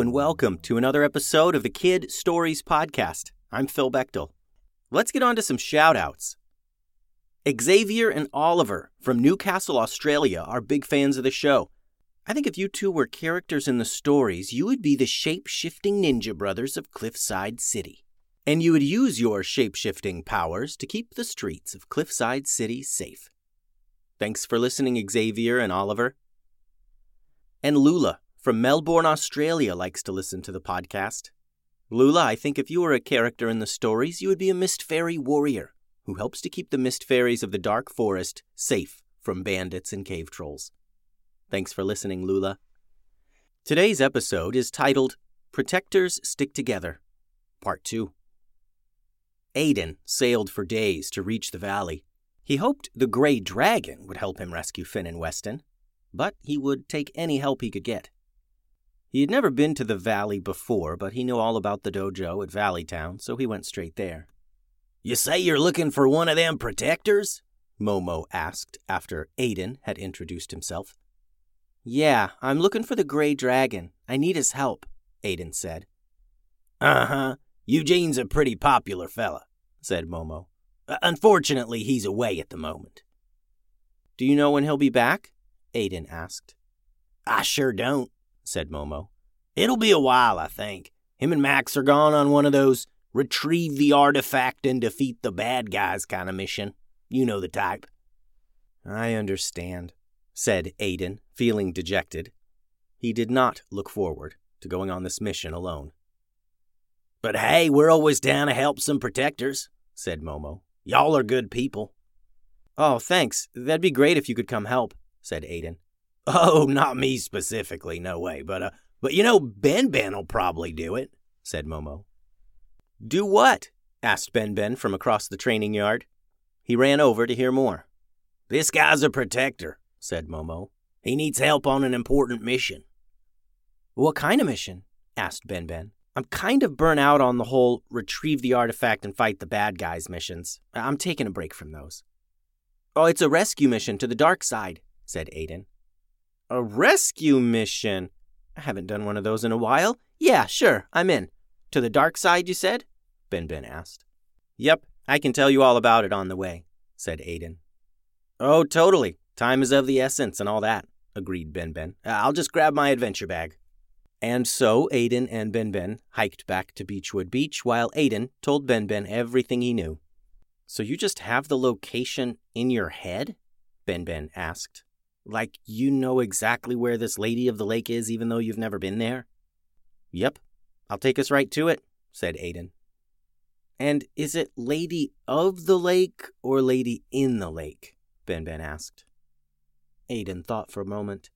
And welcome to another episode of the Kid Stories Podcast. I'm Phil Bechtel. Let's get on to some shout outs. Xavier and Oliver from Newcastle, Australia are big fans of the show. I think if you two were characters in the stories, you would be the shape shifting ninja brothers of Cliffside City. And you would use your shape shifting powers to keep the streets of Cliffside City safe. Thanks for listening, Xavier and Oliver. And Lula from Melbourne, Australia likes to listen to the podcast. Lula, I think if you were a character in the stories, you would be a Mist Fairy warrior who helps to keep the Mist Fairies of the Dark Forest safe from bandits and cave trolls. Thanks for listening, Lula. Today's episode is titled Protectors Stick Together, Part 2. Aiden sailed for days to reach the valley. He hoped the Grey Dragon would help him rescue Finn and Weston, but he would take any help he could get. He had never been to the valley before, but he knew all about the dojo at Valleytown, so he went straight there. You say you're looking for one of them protectors? Momo asked after Aiden had introduced himself. Yeah, I'm looking for the Grey Dragon. I need his help, Aiden said. Uh huh. Eugene's a pretty popular fella, said Momo. Uh, unfortunately, he's away at the moment. Do you know when he'll be back? Aiden asked. I sure don't, said Momo. It'll be a while, I think. Him and Max are gone on one of those retrieve the artifact and defeat the bad guys kind of mission. You know the type. I understand, said Aiden, feeling dejected. He did not look forward to going on this mission alone. But hey, we're always down to help some protectors, said Momo. Y'all are good people. Oh, thanks. That'd be great if you could come help, said Aiden. Oh, not me specifically, no way, but uh but you know Ben Ben'll probably do it, said Momo. Do what? asked Ben Ben from across the training yard. He ran over to hear more. This guy's a protector, said Momo. He needs help on an important mission. What kind of mission? asked Ben Ben. I'm kind of burnt out on the whole retrieve the artifact and fight the bad guys missions. I'm taking a break from those. Oh, it's a rescue mission to the dark side, said Aiden. A rescue mission? I haven't done one of those in a while. Yeah, sure, I'm in. To the dark side, you said? Ben Ben asked. Yep, I can tell you all about it on the way, said Aiden. Oh, totally. Time is of the essence and all that, agreed Ben Ben. I'll just grab my adventure bag. And so Aiden and Ben Ben hiked back to Beechwood Beach while Aiden told Ben Ben everything he knew. So you just have the location in your head? Ben Ben asked. Like you know exactly where this lady of the lake is even though you've never been there? Yep, I'll take us right to it, said Aiden. And is it Lady of the Lake or Lady in the Lake? Ben Ben asked. Aiden thought for a moment.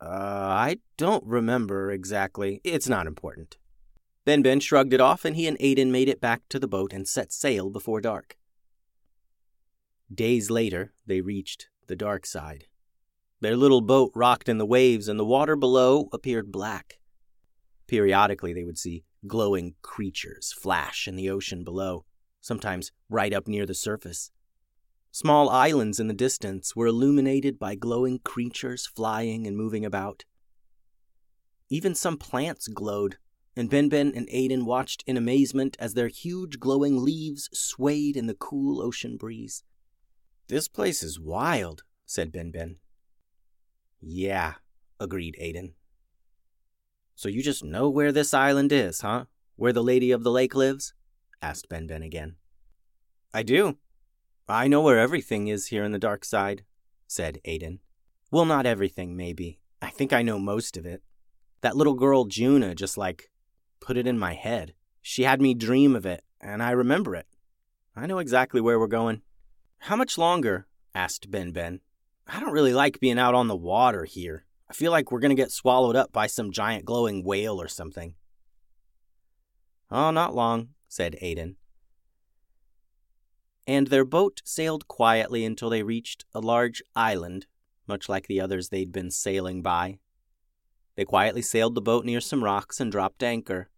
Uh, I don't remember exactly. It's not important. Ben Ben shrugged it off, and he and Aiden made it back to the boat and set sail before dark. Days later, they reached the dark side. Their little boat rocked in the waves, and the water below appeared black. Periodically, they would see glowing creatures flash in the ocean below, sometimes right up near the surface. Small islands in the distance were illuminated by glowing creatures flying and moving about. Even some plants glowed, and Ben Ben and Aiden watched in amazement as their huge glowing leaves swayed in the cool ocean breeze. This place is wild, said Ben Ben. Yeah, agreed Aiden. So you just know where this island is, huh? Where the Lady of the Lake lives? asked Ben Ben again. I do. I know where everything is here in the dark side, said Aiden. Well, not everything, maybe. I think I know most of it. That little girl, Juna, just like put it in my head. She had me dream of it, and I remember it. I know exactly where we're going. How much longer? asked Ben Ben. I don't really like being out on the water here. I feel like we're going to get swallowed up by some giant glowing whale or something. Oh, not long, said Aiden. And their boat sailed quietly until they reached a large island, much like the others they'd been sailing by. They quietly sailed the boat near some rocks and dropped anchor.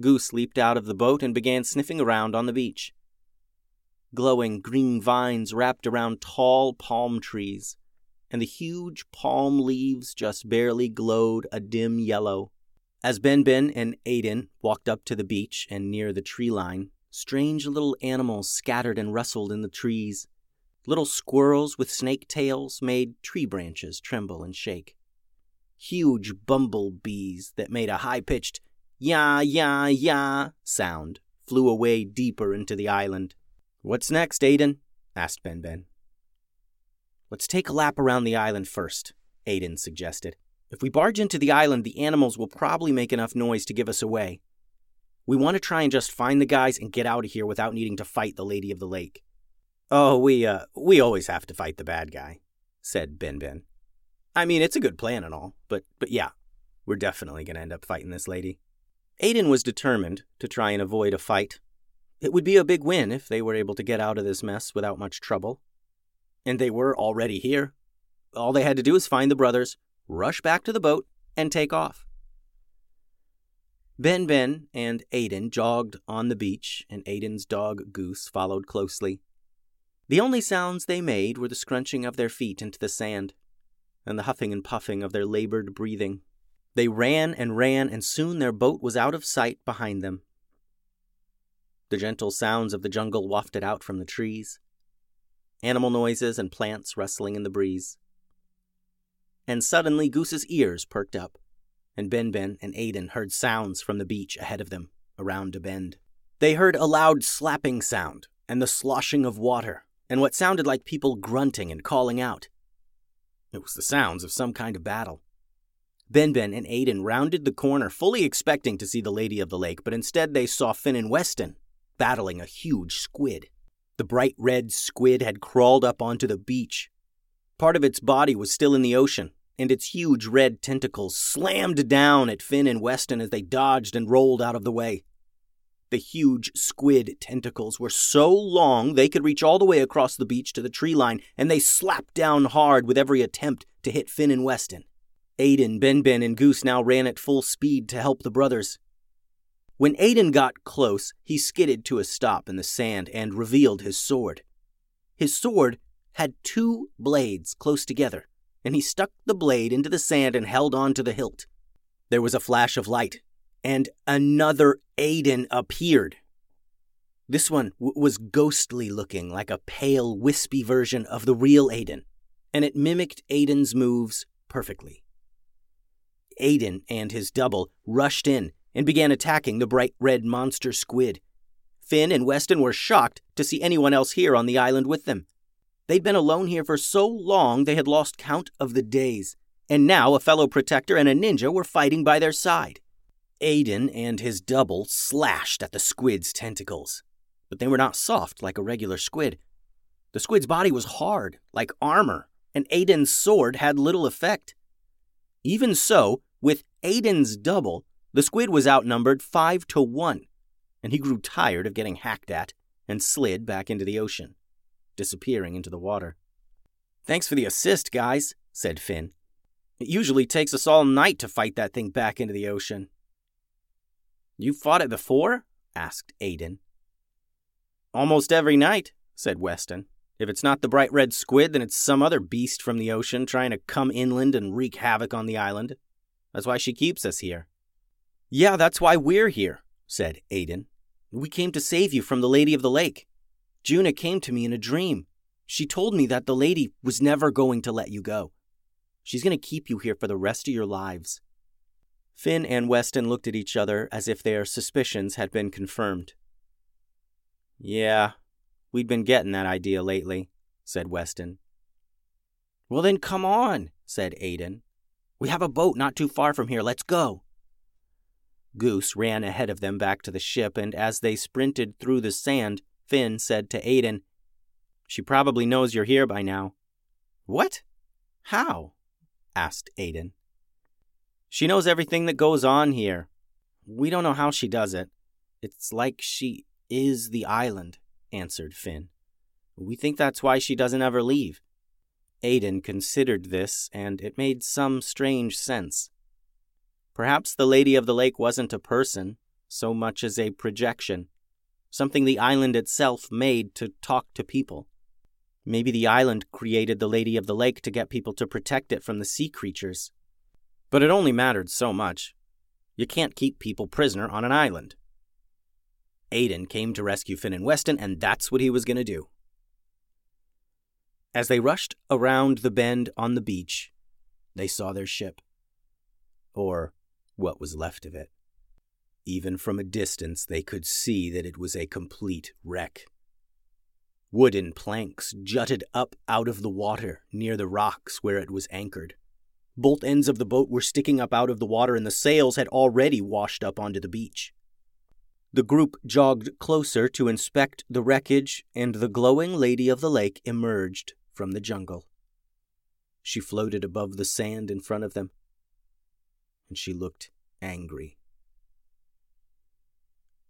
Goose leaped out of the boat and began sniffing around on the beach. Glowing green vines wrapped around tall palm trees and the huge palm leaves just barely glowed a dim yellow As Ben Ben and Aiden walked up to the beach and near the tree line, strange little animals scattered and rustled in the trees. Little squirrels with snake tails made tree branches tremble and shake. Huge bumblebees that made a high pitched ya ya ya sound flew away deeper into the island. What's next, Aiden? asked Ben Ben. Let's take a lap around the island first, Aiden suggested. If we barge into the island, the animals will probably make enough noise to give us away. We want to try and just find the guys and get out of here without needing to fight the Lady of the Lake. Oh, we, uh, we always have to fight the bad guy, said Ben Ben. I mean, it's a good plan and all, but, but yeah, we're definitely going to end up fighting this lady. Aiden was determined to try and avoid a fight. It would be a big win if they were able to get out of this mess without much trouble. And they were already here. All they had to do was find the brothers, rush back to the boat, and take off. Ben Ben and Aiden jogged on the beach, and Aiden's dog Goose followed closely. The only sounds they made were the scrunching of their feet into the sand, and the huffing and puffing of their labored breathing. They ran and ran, and soon their boat was out of sight behind them. The gentle sounds of the jungle wafted out from the trees, animal noises and plants rustling in the breeze. And suddenly Goose's ears perked up and Ben Ben and Aiden heard sounds from the beach ahead of them, around a bend. They heard a loud slapping sound, and the sloshing of water, and what sounded like people grunting and calling out. It was the sounds of some kind of battle. Ben Ben and Aiden rounded the corner, fully expecting to see the Lady of the Lake, but instead they saw Finn and Weston battling a huge squid. The bright red squid had crawled up onto the beach. Part of its body was still in the ocean, and its huge red tentacles slammed down at Finn and Weston as they dodged and rolled out of the way. The huge squid tentacles were so long they could reach all the way across the beach to the tree line, and they slapped down hard with every attempt to hit Finn and Weston. Aiden, Ben Ben, and Goose now ran at full speed to help the brothers. When Aiden got close, he skidded to a stop in the sand and revealed his sword. His sword had two blades close together, and he stuck the blade into the sand and held on to the hilt. There was a flash of light, and another Aiden appeared. This one w- was ghostly looking, like a pale, wispy version of the real Aiden, and it mimicked Aiden's moves perfectly. Aiden and his double rushed in and began attacking the bright red monster squid. Finn and Weston were shocked to see anyone else here on the island with them. They'd been alone here for so long they had lost count of the days, and now a fellow protector and a ninja were fighting by their side. Aiden and his double slashed at the squid's tentacles, but they were not soft like a regular squid. The squid's body was hard, like armor, and Aiden's sword had little effect. Even so, with Aiden's double, the squid was outnumbered five to one, and he grew tired of getting hacked at and slid back into the ocean disappearing into the water. Thanks for the assist, guys, said Finn. It usually takes us all night to fight that thing back into the ocean. You fought it before? asked Aiden. Almost every night, said Weston. If it's not the bright red squid, then it's some other beast from the ocean trying to come inland and wreak havoc on the island. That's why she keeps us here. Yeah, that's why we're here, said Aiden. We came to save you from the Lady of the Lake. Juna came to me in a dream. She told me that the lady was never going to let you go. She's going to keep you here for the rest of your lives. Finn and Weston looked at each other as if their suspicions had been confirmed. Yeah, we'd been getting that idea lately, said Weston. Well, then come on, said Aiden. We have a boat not too far from here. Let's go. Goose ran ahead of them back to the ship, and as they sprinted through the sand, Finn said to Aiden, She probably knows you're here by now. What? How? asked Aiden. She knows everything that goes on here. We don't know how she does it. It's like she is the island, answered Finn. We think that's why she doesn't ever leave. Aiden considered this, and it made some strange sense. Perhaps the Lady of the Lake wasn't a person, so much as a projection something the island itself made to talk to people. Maybe the island created the Lady of the Lake to get people to protect it from the sea creatures. But it only mattered so much. You can't keep people prisoner on an island. Aiden came to rescue Finn and Weston, and that's what he was going to do. As they rushed around the bend on the beach, they saw their ship. Or what was left of it. Even from a distance, they could see that it was a complete wreck. Wooden planks jutted up out of the water near the rocks where it was anchored. Both ends of the boat were sticking up out of the water, and the sails had already washed up onto the beach. The group jogged closer to inspect the wreckage, and the glowing lady of the lake emerged from the jungle. She floated above the sand in front of them, and she looked angry.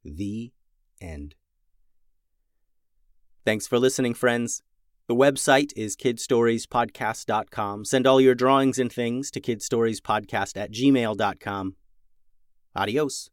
The end. Thanks for listening, friends. The website is kidstoriespodcast.com. Send all your drawings and things to kidstoriespodcast at gmail.com. Adios.